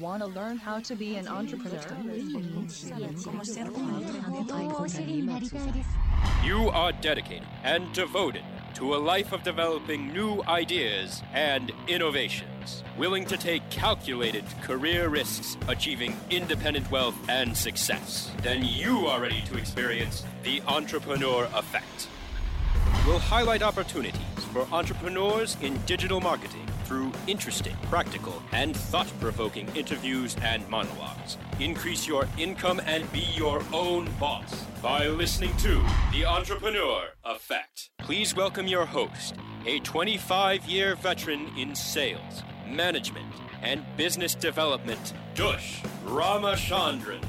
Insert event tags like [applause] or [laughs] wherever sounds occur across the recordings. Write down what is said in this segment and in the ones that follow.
Want to learn how to be an entrepreneur? You are dedicated and devoted to a life of developing new ideas and innovations, willing to take calculated career risks, achieving independent wealth and success. Then you are ready to experience the entrepreneur effect. We'll highlight opportunities for entrepreneurs in digital marketing through interesting, practical, and thought provoking interviews and monologues. Increase your income and be your own boss by listening to The Entrepreneur Effect. Please welcome your host, a 25 year veteran in sales, management, and business development, Dush Ramachandran.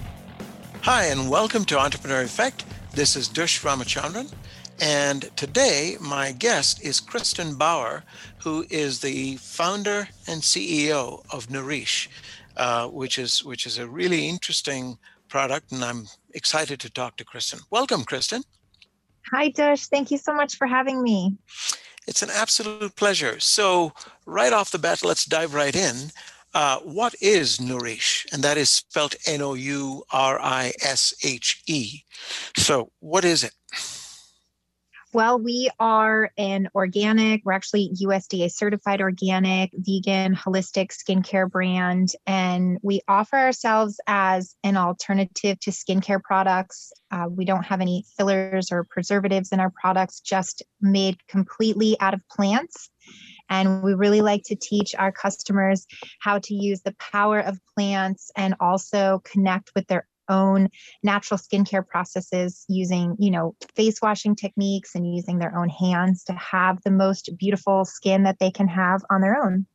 Hi, and welcome to Entrepreneur Effect. This is Dush Ramachandran. And today, my guest is Kristen Bauer, who is the founder and CEO of Nourish, uh, which is which is a really interesting product, and I'm excited to talk to Kristen. Welcome, Kristen. Hi, Dush. Thank you so much for having me. It's an absolute pleasure. So, right off the bat, let's dive right in. Uh, what is Nourish? And that is spelled N O U R I S H E. So, what is it? Well, we are an organic, we're actually USDA certified organic, vegan, holistic skincare brand. And we offer ourselves as an alternative to skincare products. Uh, we don't have any fillers or preservatives in our products, just made completely out of plants. And we really like to teach our customers how to use the power of plants and also connect with their own natural skincare processes using, you know, face washing techniques and using their own hands to have the most beautiful skin that they can have on their own.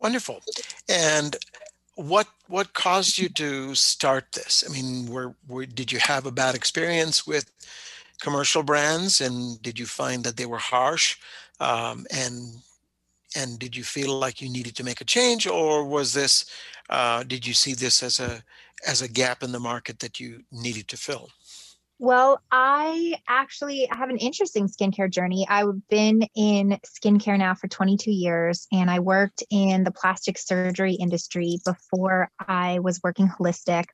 Wonderful. And what what caused you to start this? I mean, were, were did you have a bad experience with commercial brands, and did you find that they were harsh? Um, and and did you feel like you needed to make a change, or was this? Uh, did you see this as a as a gap in the market that you needed to fill? Well, I actually have an interesting skincare journey. I've been in skincare now for 22 years, and I worked in the plastic surgery industry before I was working holistic.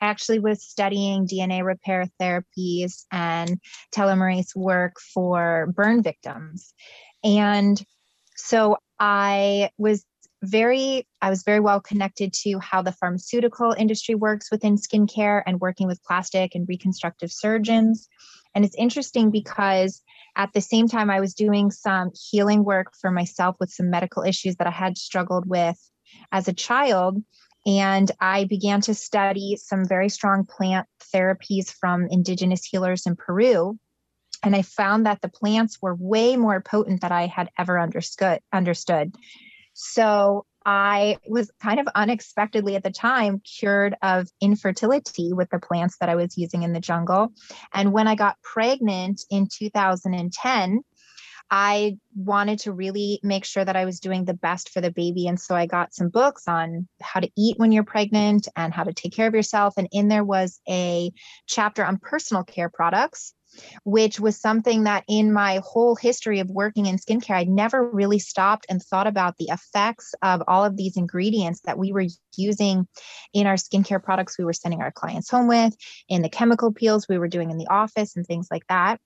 I actually was studying DNA repair therapies and telomerase work for burn victims. And so I was very i was very well connected to how the pharmaceutical industry works within skincare and working with plastic and reconstructive surgeons. And it's interesting because at the same time i was doing some healing work for myself with some medical issues that i had struggled with as a child. And i began to study some very strong plant therapies from indigenous healers in peru. And i found that the plants were way more potent than i had ever understood understood so I was kind of unexpectedly at the time cured of infertility with the plants that I was using in the jungle. And when I got pregnant in 2010, I wanted to really make sure that I was doing the best for the baby. And so I got some books on how to eat when you're pregnant and how to take care of yourself. And in there was a chapter on personal care products which was something that in my whole history of working in skincare, I'd never really stopped and thought about the effects of all of these ingredients that we were using in our skincare products we were sending our clients home with, in the chemical peels we were doing in the office, and things like that.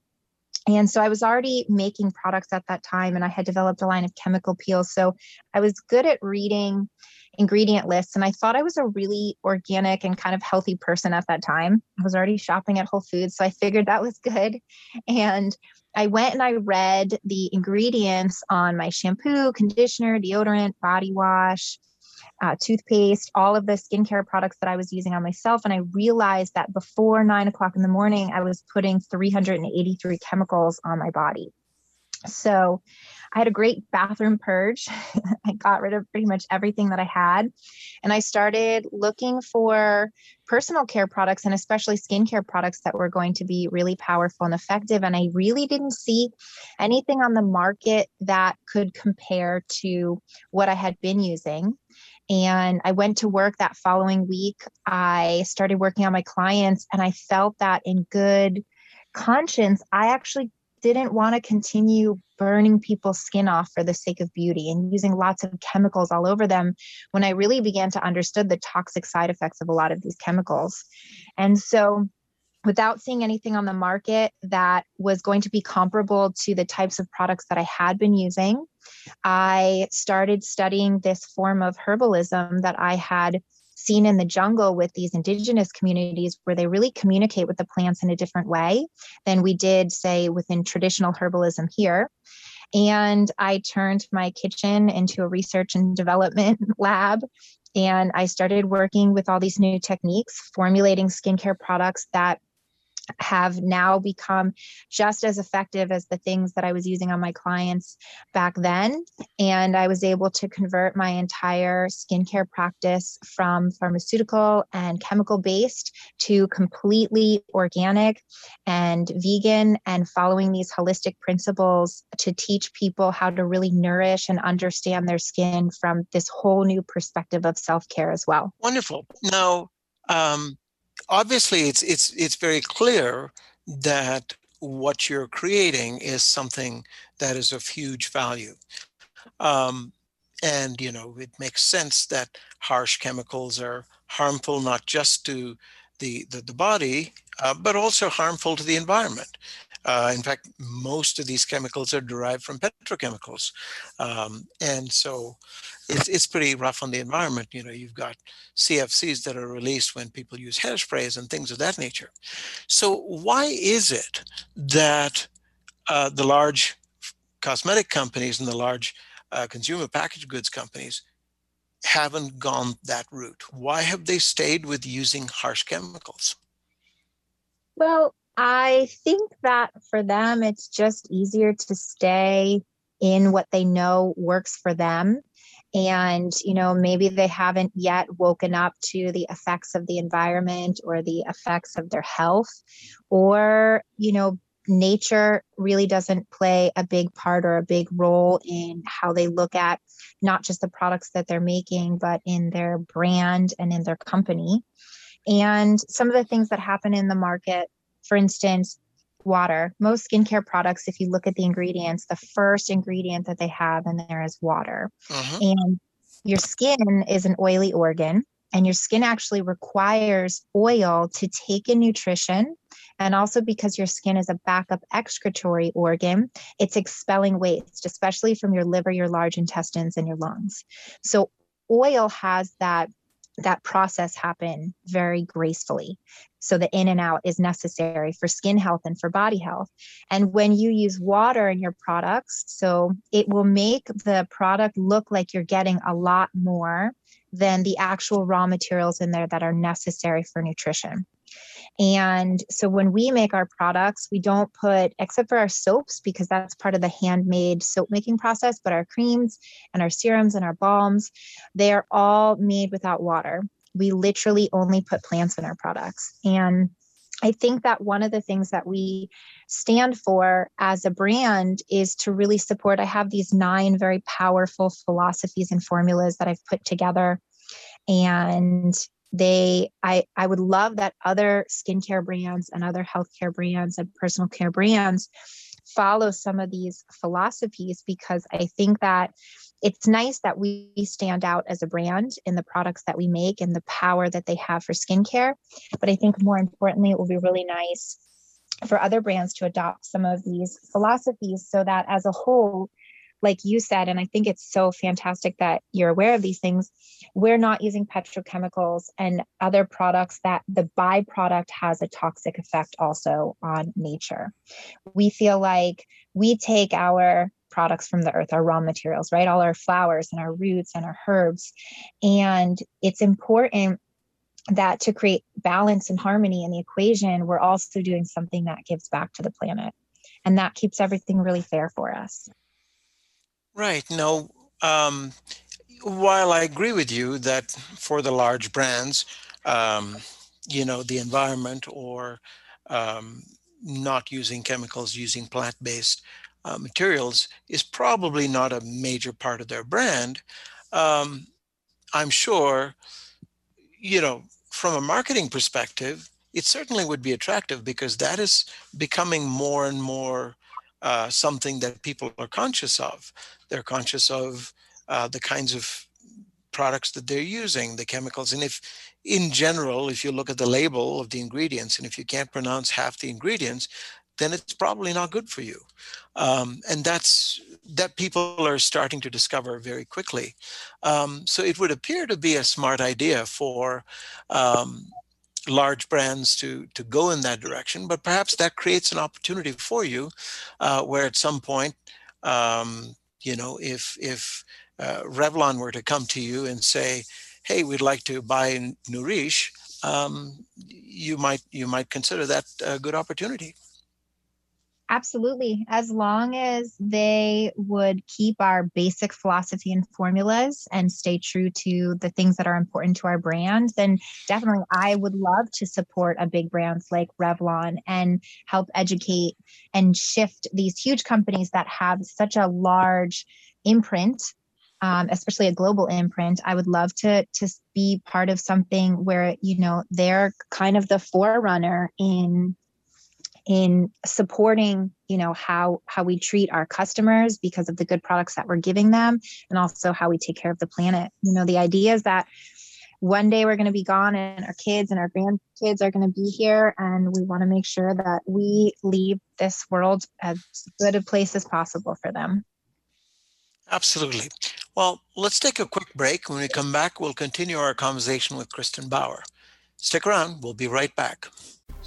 And so I was already making products at that time, and I had developed a line of chemical peels. So I was good at reading ingredient lists, and I thought I was a really organic and kind of healthy person at that time. I was already shopping at Whole Foods, so I figured that was good. And I went and I read the ingredients on my shampoo, conditioner, deodorant, body wash, uh, toothpaste, all of the skincare products that I was using on myself. And I realized that before nine o'clock in the morning, I was putting 383 chemicals on my body. So I had a great bathroom purge. [laughs] I got rid of pretty much everything that I had. And I started looking for personal care products and especially skincare products that were going to be really powerful and effective. And I really didn't see anything on the market that could compare to what I had been using. And I went to work that following week. I started working on my clients, and I felt that in good conscience, I actually didn't want to continue burning people's skin off for the sake of beauty and using lots of chemicals all over them when I really began to understand the toxic side effects of a lot of these chemicals. And so without seeing anything on the market that was going to be comparable to the types of products that I had been using, I started studying this form of herbalism that I had seen in the jungle with these indigenous communities where they really communicate with the plants in a different way than we did, say, within traditional herbalism here. And I turned my kitchen into a research and development [laughs] lab. And I started working with all these new techniques, formulating skincare products that have now become just as effective as the things that I was using on my clients back then. And I was able to convert my entire skincare practice from pharmaceutical and chemical based to completely organic and vegan and following these holistic principles to teach people how to really nourish and understand their skin from this whole new perspective of self care as well. Wonderful. Now, um, obviously it's it's it's very clear that what you're creating is something that is of huge value. Um, and you know it makes sense that harsh chemicals are harmful not just to the the, the body uh, but also harmful to the environment uh, in fact, most of these chemicals are derived from petrochemicals. Um, and so it's, it's pretty rough on the environment. You know, you've got CFCs that are released when people use hairsprays and things of that nature. So why is it that uh, the large cosmetic companies and the large uh, consumer packaged goods companies haven't gone that route? Why have they stayed with using harsh chemicals? Well, I think that for them, it's just easier to stay in what they know works for them. And, you know, maybe they haven't yet woken up to the effects of the environment or the effects of their health, or, you know, nature really doesn't play a big part or a big role in how they look at not just the products that they're making, but in their brand and in their company. And some of the things that happen in the market for instance, water. Most skincare products, if you look at the ingredients, the first ingredient that they have in there is water. Uh-huh. And your skin is an oily organ, and your skin actually requires oil to take in nutrition. And also because your skin is a backup excretory organ, it's expelling waste, especially from your liver, your large intestines, and your lungs. So oil has that that process happen very gracefully. So the in and out is necessary for skin health and for body health. And when you use water in your products, so it will make the product look like you're getting a lot more than the actual raw materials in there that are necessary for nutrition. And so when we make our products, we don't put, except for our soaps, because that's part of the handmade soap making process, but our creams and our serums and our balms, they are all made without water. We literally only put plants in our products. And I think that one of the things that we stand for as a brand is to really support. I have these nine very powerful philosophies and formulas that I've put together. And they I I would love that other skincare brands and other healthcare brands and personal care brands follow some of these philosophies because I think that it's nice that we stand out as a brand in the products that we make and the power that they have for skincare. But I think more importantly, it will be really nice for other brands to adopt some of these philosophies so that as a whole, like you said, and I think it's so fantastic that you're aware of these things, we're not using petrochemicals and other products that the byproduct has a toxic effect also on nature. We feel like we take our products from the earth, our raw materials, right? All our flowers and our roots and our herbs. And it's important that to create balance and harmony in the equation, we're also doing something that gives back to the planet. And that keeps everything really fair for us. Right. No, um, while I agree with you that for the large brands, um, you know, the environment or um, not using chemicals, using plant based uh, materials is probably not a major part of their brand. Um, I'm sure, you know, from a marketing perspective, it certainly would be attractive because that is becoming more and more uh, something that people are conscious of. They're conscious of uh, the kinds of products that they're using, the chemicals. And if, in general, if you look at the label of the ingredients, and if you can't pronounce half the ingredients, then it's probably not good for you. Um, and that's that people are starting to discover very quickly. Um, so it would appear to be a smart idea for um, large brands to to go in that direction but perhaps that creates an opportunity for you uh, where at some point um, you know if if uh, revlon were to come to you and say hey we'd like to buy nourish um, you might you might consider that a good opportunity Absolutely. As long as they would keep our basic philosophy and formulas and stay true to the things that are important to our brand, then definitely I would love to support a big brands like Revlon and help educate and shift these huge companies that have such a large imprint um, especially a global imprint i would love to to be part of something where you know they're kind of the forerunner in in supporting you know how how we treat our customers because of the good products that we're giving them and also how we take care of the planet. You know the idea is that one day we're going to be gone and our kids and our grandkids are going to be here and we want to make sure that we leave this world as good a place as possible for them. Absolutely. Well let's take a quick break. When we come back we'll continue our conversation with kristen bauer. Stick around. We'll be right back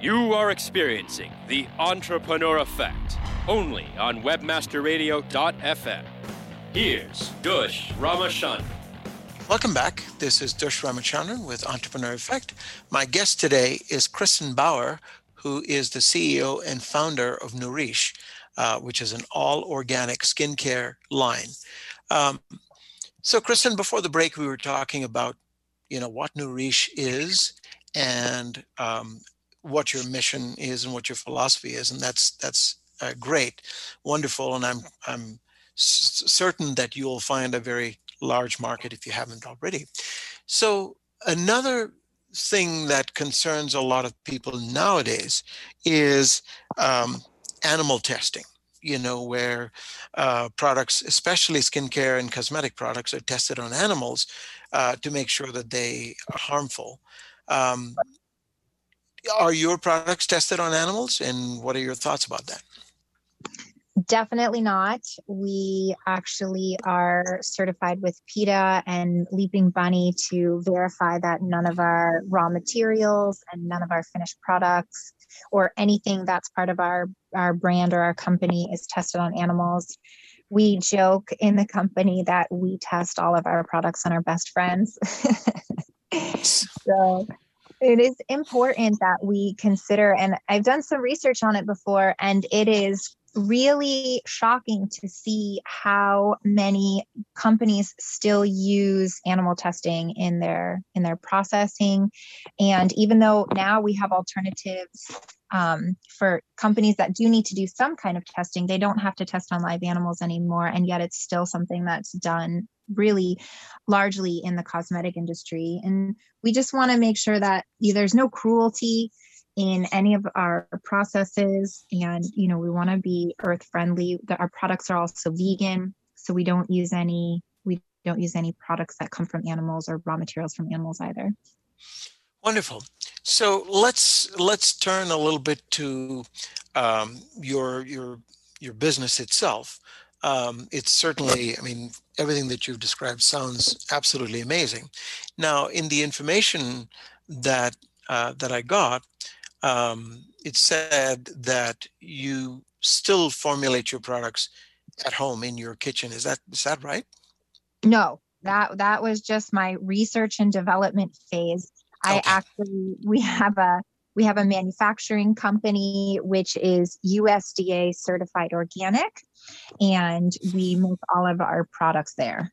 You are experiencing the Entrepreneur Effect only on WebmasterRadio.fm. Here's Dush Ramachandran. Welcome back. This is Dush Ramachandran with Entrepreneur Effect. My guest today is Kristen Bauer, who is the CEO and founder of Nourish, uh, which is an all organic skincare line. Um, So, Kristen, before the break, we were talking about, you know, what Nourish is and um, what your mission is and what your philosophy is, and that's that's uh, great, wonderful, and I'm I'm s- certain that you'll find a very large market if you haven't already. So another thing that concerns a lot of people nowadays is um, animal testing you know, where uh, products, especially skincare and cosmetic products, are tested on animals uh, to make sure that they are harmful. Um, are your products tested on animals, and what are your thoughts about that? Definitely not. We actually are certified with PETA and Leaping Bunny to verify that none of our raw materials and none of our finished products or anything that's part of our, our brand or our company is tested on animals. We joke in the company that we test all of our products on our best friends. [laughs] so it is important that we consider, and I've done some research on it before, and it is really shocking to see how many companies still use animal testing in their in their processing. And even though now we have alternatives um, for companies that do need to do some kind of testing they don't have to test on live animals anymore and yet it's still something that's done really largely in the cosmetic industry. And we just want to make sure that there's no cruelty in any of our processes. And you know we want to be earth friendly. That our products are also vegan so we don't use any we don't use any products that come from animals or raw materials from animals either. Wonderful. So let's let's turn a little bit to um, your your your business itself um, it's certainly i mean everything that you've described sounds absolutely amazing now in the information that uh, that i got um, it said that you still formulate your products at home in your kitchen. Is that is that right? No, that that was just my research and development phase. I actually we have a we have a manufacturing company which is USDA certified organic and we make all of our products there.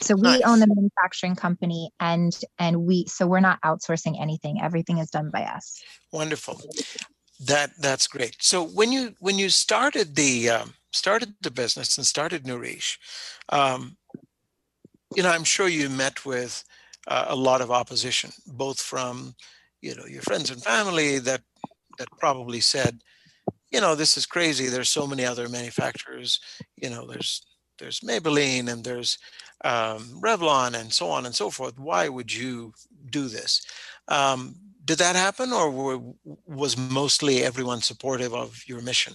So we nice. own the manufacturing company and and we so we're not outsourcing anything. Everything is done by us. Wonderful. That that's great. So when you when you started the um, started the business and started Nourish, um, you know, I'm sure you met with uh, a lot of opposition, both from you know your friends and family that that probably said, you know, this is crazy. There's so many other manufacturers. You know, there's there's Maybelline and there's um, Revlon and so on and so forth. Why would you do this? Um, did that happen, or were, was mostly everyone supportive of your mission?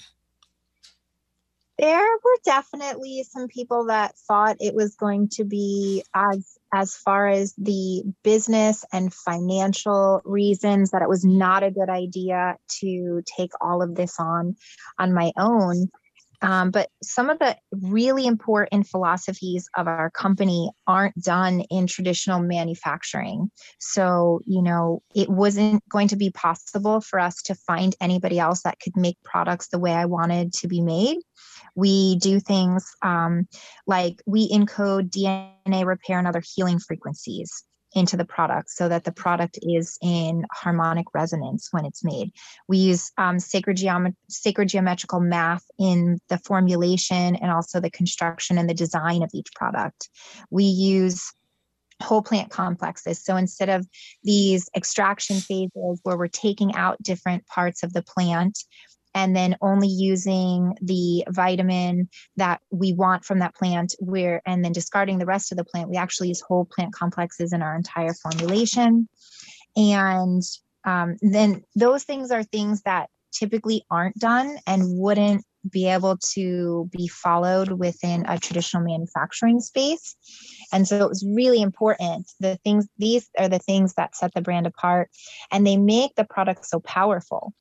There were definitely some people that thought it was going to be as as far as the business and financial reasons that it was not a good idea to take all of this on on my own um, but some of the really important philosophies of our company aren't done in traditional manufacturing. So, you know, it wasn't going to be possible for us to find anybody else that could make products the way I wanted to be made. We do things um, like we encode DNA repair and other healing frequencies into the product so that the product is in harmonic resonance when it's made. We use um, sacred, geom- sacred geometrical math in the formulation and also the construction and the design of each product. We use whole plant complexes. So instead of these extraction phases where we're taking out different parts of the plant, and then only using the vitamin that we want from that plant where and then discarding the rest of the plant we actually use whole plant complexes in our entire formulation and um, then those things are things that typically aren't done and wouldn't be able to be followed within a traditional manufacturing space. And so it was really important. The things, these are the things that set the brand apart and they make the product so powerful.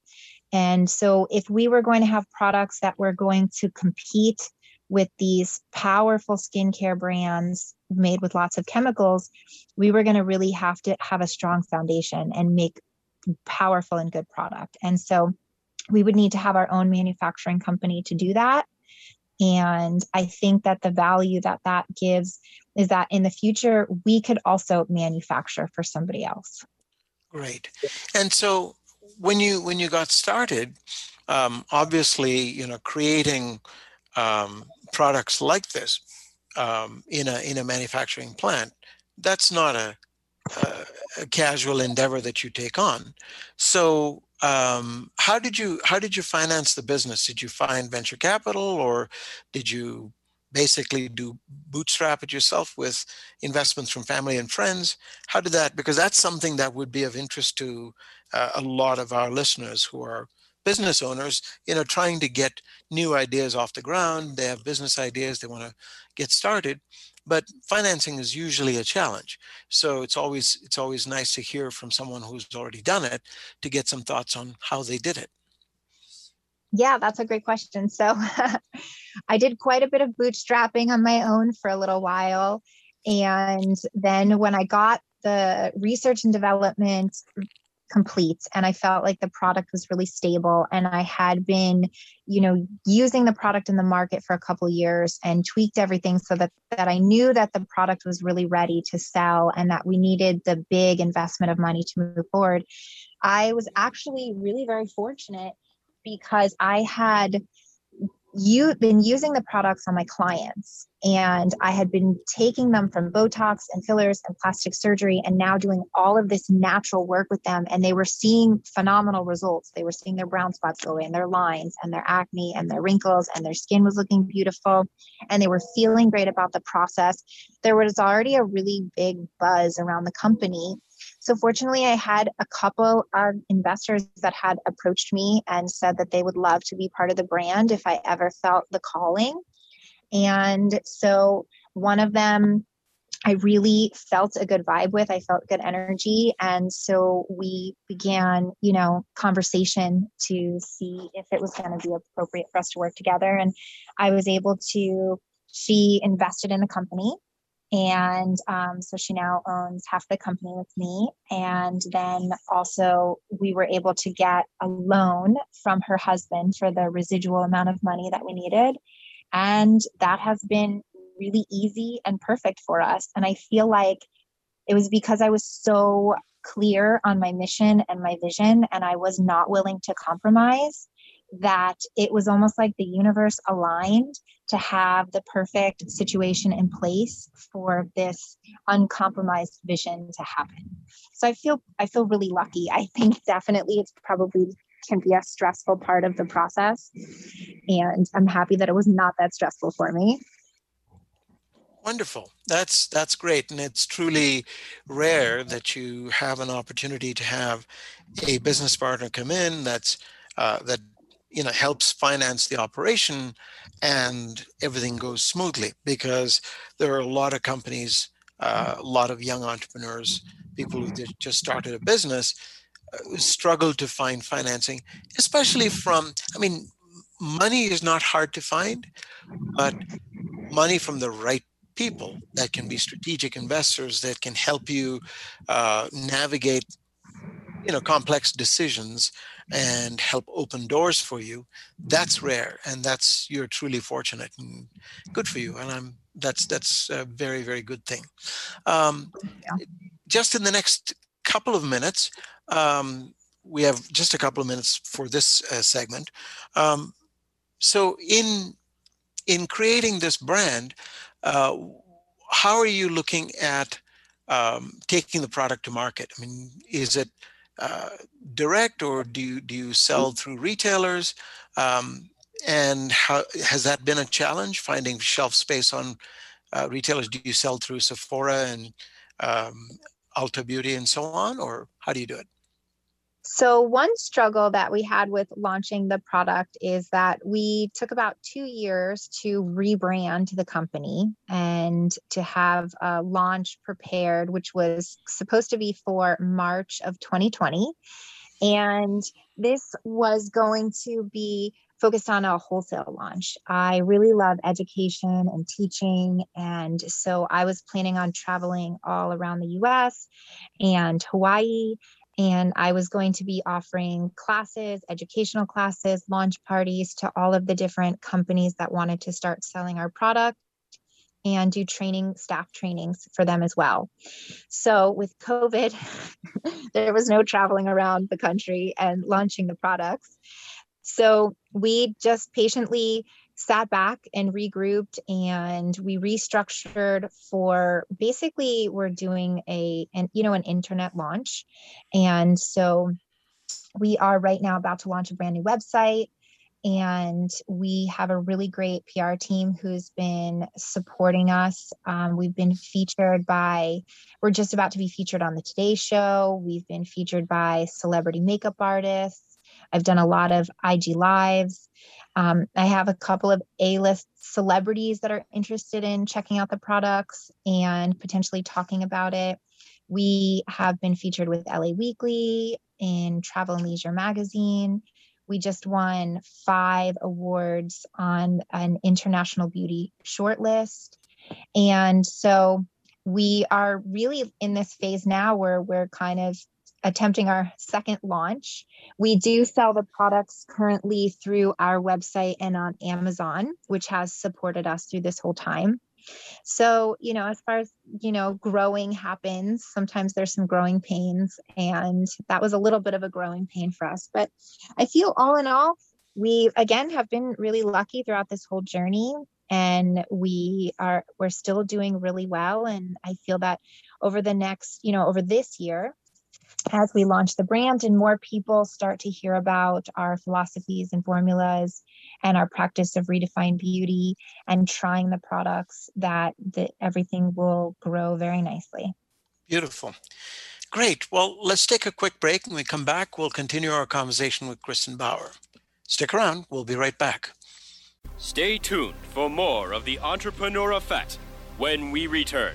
And so, if we were going to have products that were going to compete with these powerful skincare brands made with lots of chemicals, we were going to really have to have a strong foundation and make powerful and good product. And so, we would need to have our own manufacturing company to do that. And I think that the value that that gives is that in the future, we could also manufacture for somebody else. Great. And so when you when you got started, um, obviously, you know, creating um, products like this um, in a in a manufacturing plant, that's not a, a, a casual endeavor that you take on. So um, how did you how did you finance the business? Did you find venture capital, or did you basically do bootstrap it yourself with investments from family and friends? How did that? Because that's something that would be of interest to uh, a lot of our listeners who are business owners. You know, trying to get new ideas off the ground. They have business ideas. They want to get started but financing is usually a challenge so it's always it's always nice to hear from someone who's already done it to get some thoughts on how they did it yeah that's a great question so [laughs] i did quite a bit of bootstrapping on my own for a little while and then when i got the research and development complete and i felt like the product was really stable and i had been you know using the product in the market for a couple years and tweaked everything so that that i knew that the product was really ready to sell and that we needed the big investment of money to move forward. I was actually really very fortunate because i had you been using the products on my clients. And i had been taking them from botox and fillers and plastic surgery and now doing all of this natural work with them. And they were seeing phenomenal results. They were seeing their brown spots go away and their lines and their acne and their wrinkles and their skin was looking beautiful. And they were feeling great about the process. There was already a really big buzz around the company so, fortunately, I had a couple of investors that had approached me and said that they would love to be part of the brand if I ever felt the calling. And so, one of them I really felt a good vibe with. I felt good energy. And so we began, you know, conversation to see if it was going to be appropriate for us to work together. And I was able to, she invested in the company and um, so she now owns half the company with me. And then also, we were able to get a loan from her husband for the residual amount of money that we needed. And that has been really easy and perfect for us. And I feel like it was because I was so clear on my mission and my vision, and I was not willing to compromise that it was almost like the universe aligned to have the perfect situation in place for this uncompromised vision to happen. So I feel I feel really lucky. I think [laughs] definitely it's probably can be a stressful part of the process and I'm happy that it was not that stressful for me. Wonderful. That's that's great, and it's truly rare that you have an opportunity to have a business partner come in that's uh, that you know helps finance the operation and everything goes smoothly because there are a lot of companies uh, a lot of young entrepreneurs people who just started a business uh, struggle to find financing especially from i mean money is not hard to find but money from the right people that can be strategic investors that can help you uh, navigate you know complex decisions and help open doors for you that's rare and that's you're truly fortunate and good for you and i'm that's that's a very very good thing um, yeah. just in the next couple of minutes um, we have just a couple of minutes for this uh, segment um, so in in creating this brand uh, how are you looking at um, taking the product to market i mean is it uh, direct or do you, do you sell through retailers? Um, and how has that been a challenge finding shelf space on uh, retailers? Do you sell through Sephora and um, Ulta Beauty and so on, or how do you do it? So, one struggle that we had with launching the product is that we took about two years to rebrand the company and to have a launch prepared, which was supposed to be for March of 2020. And this was going to be focused on a wholesale launch. I really love education and teaching. And so I was planning on traveling all around the US and Hawaii and I was going to be offering classes, educational classes, launch parties to all of the different companies that wanted to start selling our product and do training staff trainings for them as well. So with COVID, [laughs] there was no traveling around the country and launching the products. So we just patiently sat back and regrouped and we restructured for basically we're doing a an you know an internet launch and so we are right now about to launch a brand new website and we have a really great PR team who's been supporting us. Um, we've been featured by, we're just about to be featured on the Today Show. We've been featured by celebrity makeup artists. I've done a lot of IG Lives. Um, I have a couple of A list celebrities that are interested in checking out the products and potentially talking about it. We have been featured with LA Weekly in Travel and Leisure magazine. We just won five awards on an international beauty shortlist. And so we are really in this phase now where we're kind of attempting our second launch. We do sell the products currently through our website and on Amazon, which has supported us through this whole time. So, you know, as far as, you know, growing happens, sometimes there's some growing pains. And that was a little bit of a growing pain for us. But I feel all in all, we again have been really lucky throughout this whole journey and we are we're still doing really well and i feel that over the next you know over this year as we launch the brand and more people start to hear about our philosophies and formulas and our practice of redefined beauty and trying the products that, that everything will grow very nicely. Beautiful. Great. Well, let's take a quick break. When we come back, we'll continue our conversation with Kristen Bauer. Stick around. We'll be right back. Stay tuned for more of the Entrepreneur Effect when we return.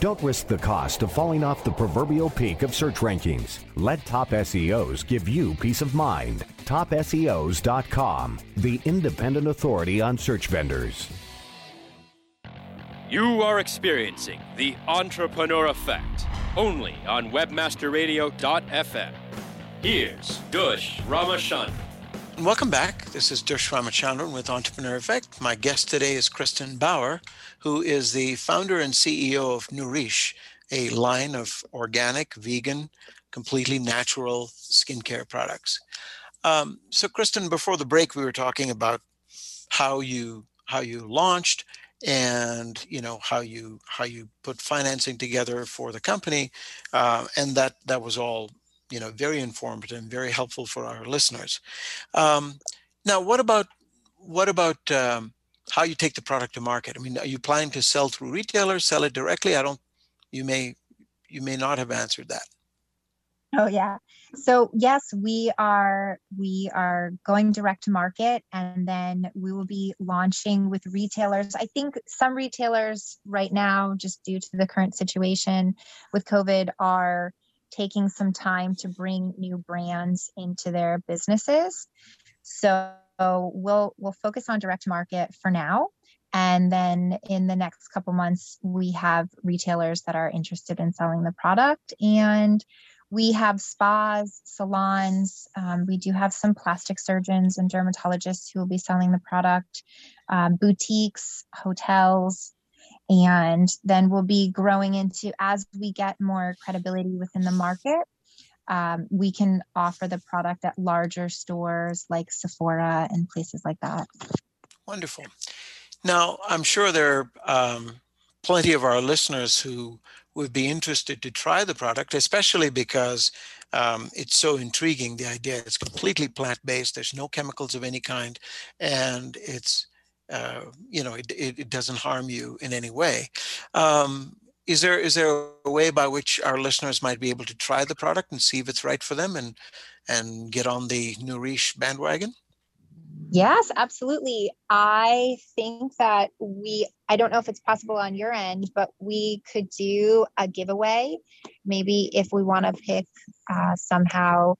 Don't risk the cost of falling off the proverbial peak of search rankings. Let Top SEOs give you peace of mind. TopSEOs.com, the independent authority on search vendors. You are experiencing the Entrepreneur Effect only on WebmasterRadio.fm. Here's Dush Ramachandran. Welcome back. This is Dush Ramachandran with Entrepreneur Effect. My guest today is Kristen Bauer, who is the founder and CEO of Nourish, a line of organic, vegan, completely natural skincare products. Um, so, Kristen, before the break, we were talking about how you how you launched and you know how you how you put financing together for the company uh, and that that was all you know very informative and very helpful for our listeners. Um, now what about what about um, how you take the product to market? I mean are you planning to sell through retailers sell it directly? I don't you may you may not have answered that. Oh yeah. So yes, we are we are going direct to market and then we will be launching with retailers. I think some retailers right now just due to the current situation with COVID are taking some time to bring new brands into their businesses. So we'll we'll focus on direct market for now and then in the next couple months we have retailers that are interested in selling the product and we have spas, salons. Um, we do have some plastic surgeons and dermatologists who will be selling the product, um, boutiques, hotels, and then we'll be growing into as we get more credibility within the market. Um, we can offer the product at larger stores like Sephora and places like that. Wonderful. Now, I'm sure there are um, plenty of our listeners who would be interested to try the product, especially because um, it's so intriguing. The idea it's completely plant-based. There's no chemicals of any kind, and it's uh, you know it, it, it, doesn't harm you in any way. Um, is there is there a way by which our listeners might be able to try the product and see if it's right for them and and get on the Nourishe bandwagon? Yes, absolutely. I think that we, I don't know if it's possible on your end, but we could do a giveaway. Maybe if we want to pick uh, somehow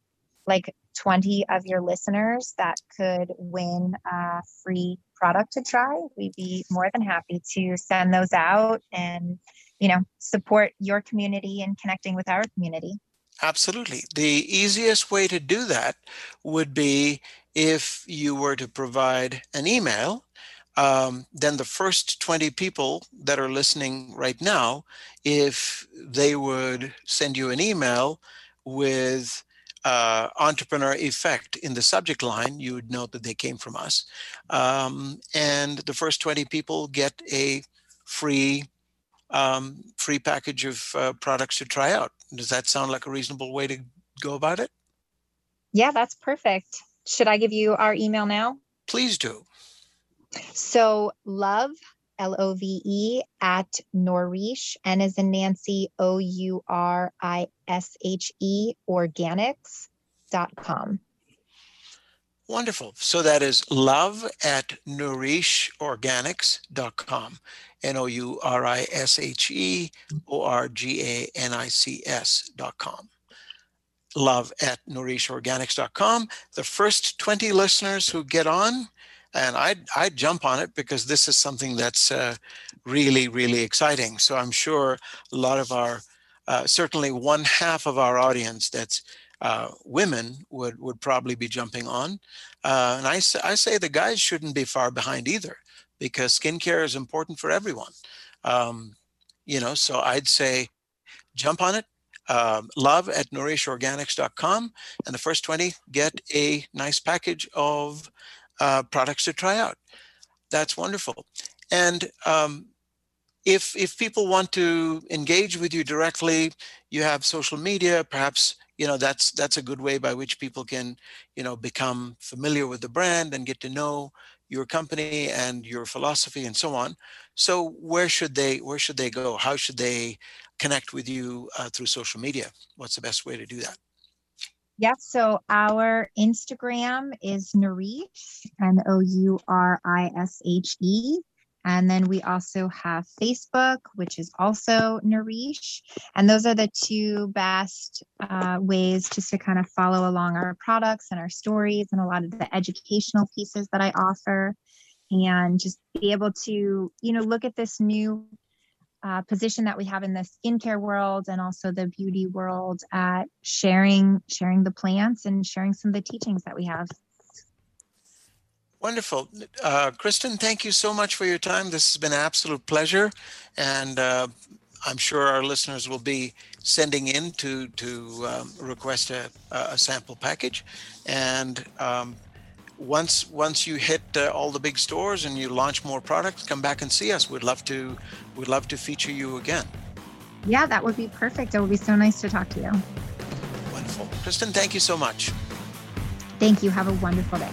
like 20 of your listeners that could win a free product to try, we'd be more than happy to send those out and, you know, support your community and connecting with our community. Absolutely. The easiest way to do that would be if you were to provide an email, um, then the first 20 people that are listening right now, if they would send you an email with uh, entrepreneur effect in the subject line, you would know that they came from us. Um, and the first 20 people get a free um, free package of uh, products to try out. Does that sound like a reasonable way to go about it? Yeah, that's perfect. Should I give you our email now? Please do. So love, L O V E, at Nourishe, N as in Nancy, O U R I S H E, organics.com. Wonderful. So that is love at nourisheorganics.com. N O U R I S H E O R G A N I C S.com love at nourisheorganics.com. The first 20 listeners who get on, and I'd, I'd jump on it because this is something that's uh, really, really exciting. So I'm sure a lot of our, uh, certainly one half of our audience that's uh, women would, would probably be jumping on. Uh, and I, I say the guys shouldn't be far behind either because skincare is important for everyone. Um, you know, so I'd say jump on it, um, love at nourisheorganics.com. And the first 20 get a nice package of uh, products to try out. That's wonderful. And um, if, if people want to engage with you directly, you have social media, perhaps you know that's that's a good way by which people can you know become familiar with the brand and get to know your company and your philosophy and so on so where should they where should they go how should they connect with you uh, through social media? What's the best way to do that? Yes, so our Instagram is Nourishe, N O U R I S H E. And then we also have Facebook, which is also Nourishe. And those are the two best uh, ways just to kind of follow along our products and our stories and a lot of the educational pieces that I offer. And just be able to, you know, look at this new uh, position that we have in the skincare world and also the beauty world at sharing sharing the plants and sharing some of the teachings that we have. Wonderful. Uh, kristen thank you so much for your time. This has been an absolute pleasure and uh, i'm sure our listeners will be sending in to to um, request a, a sample package. And um, once once you hit uh, all the big stores and you launch more products, come back and see us. We'd love to we'd love to feature you again. Yeah, that would be perfect. It would be so nice to talk to you. Wonderful. Kristen, thank you so much. Thank you. Have a wonderful day.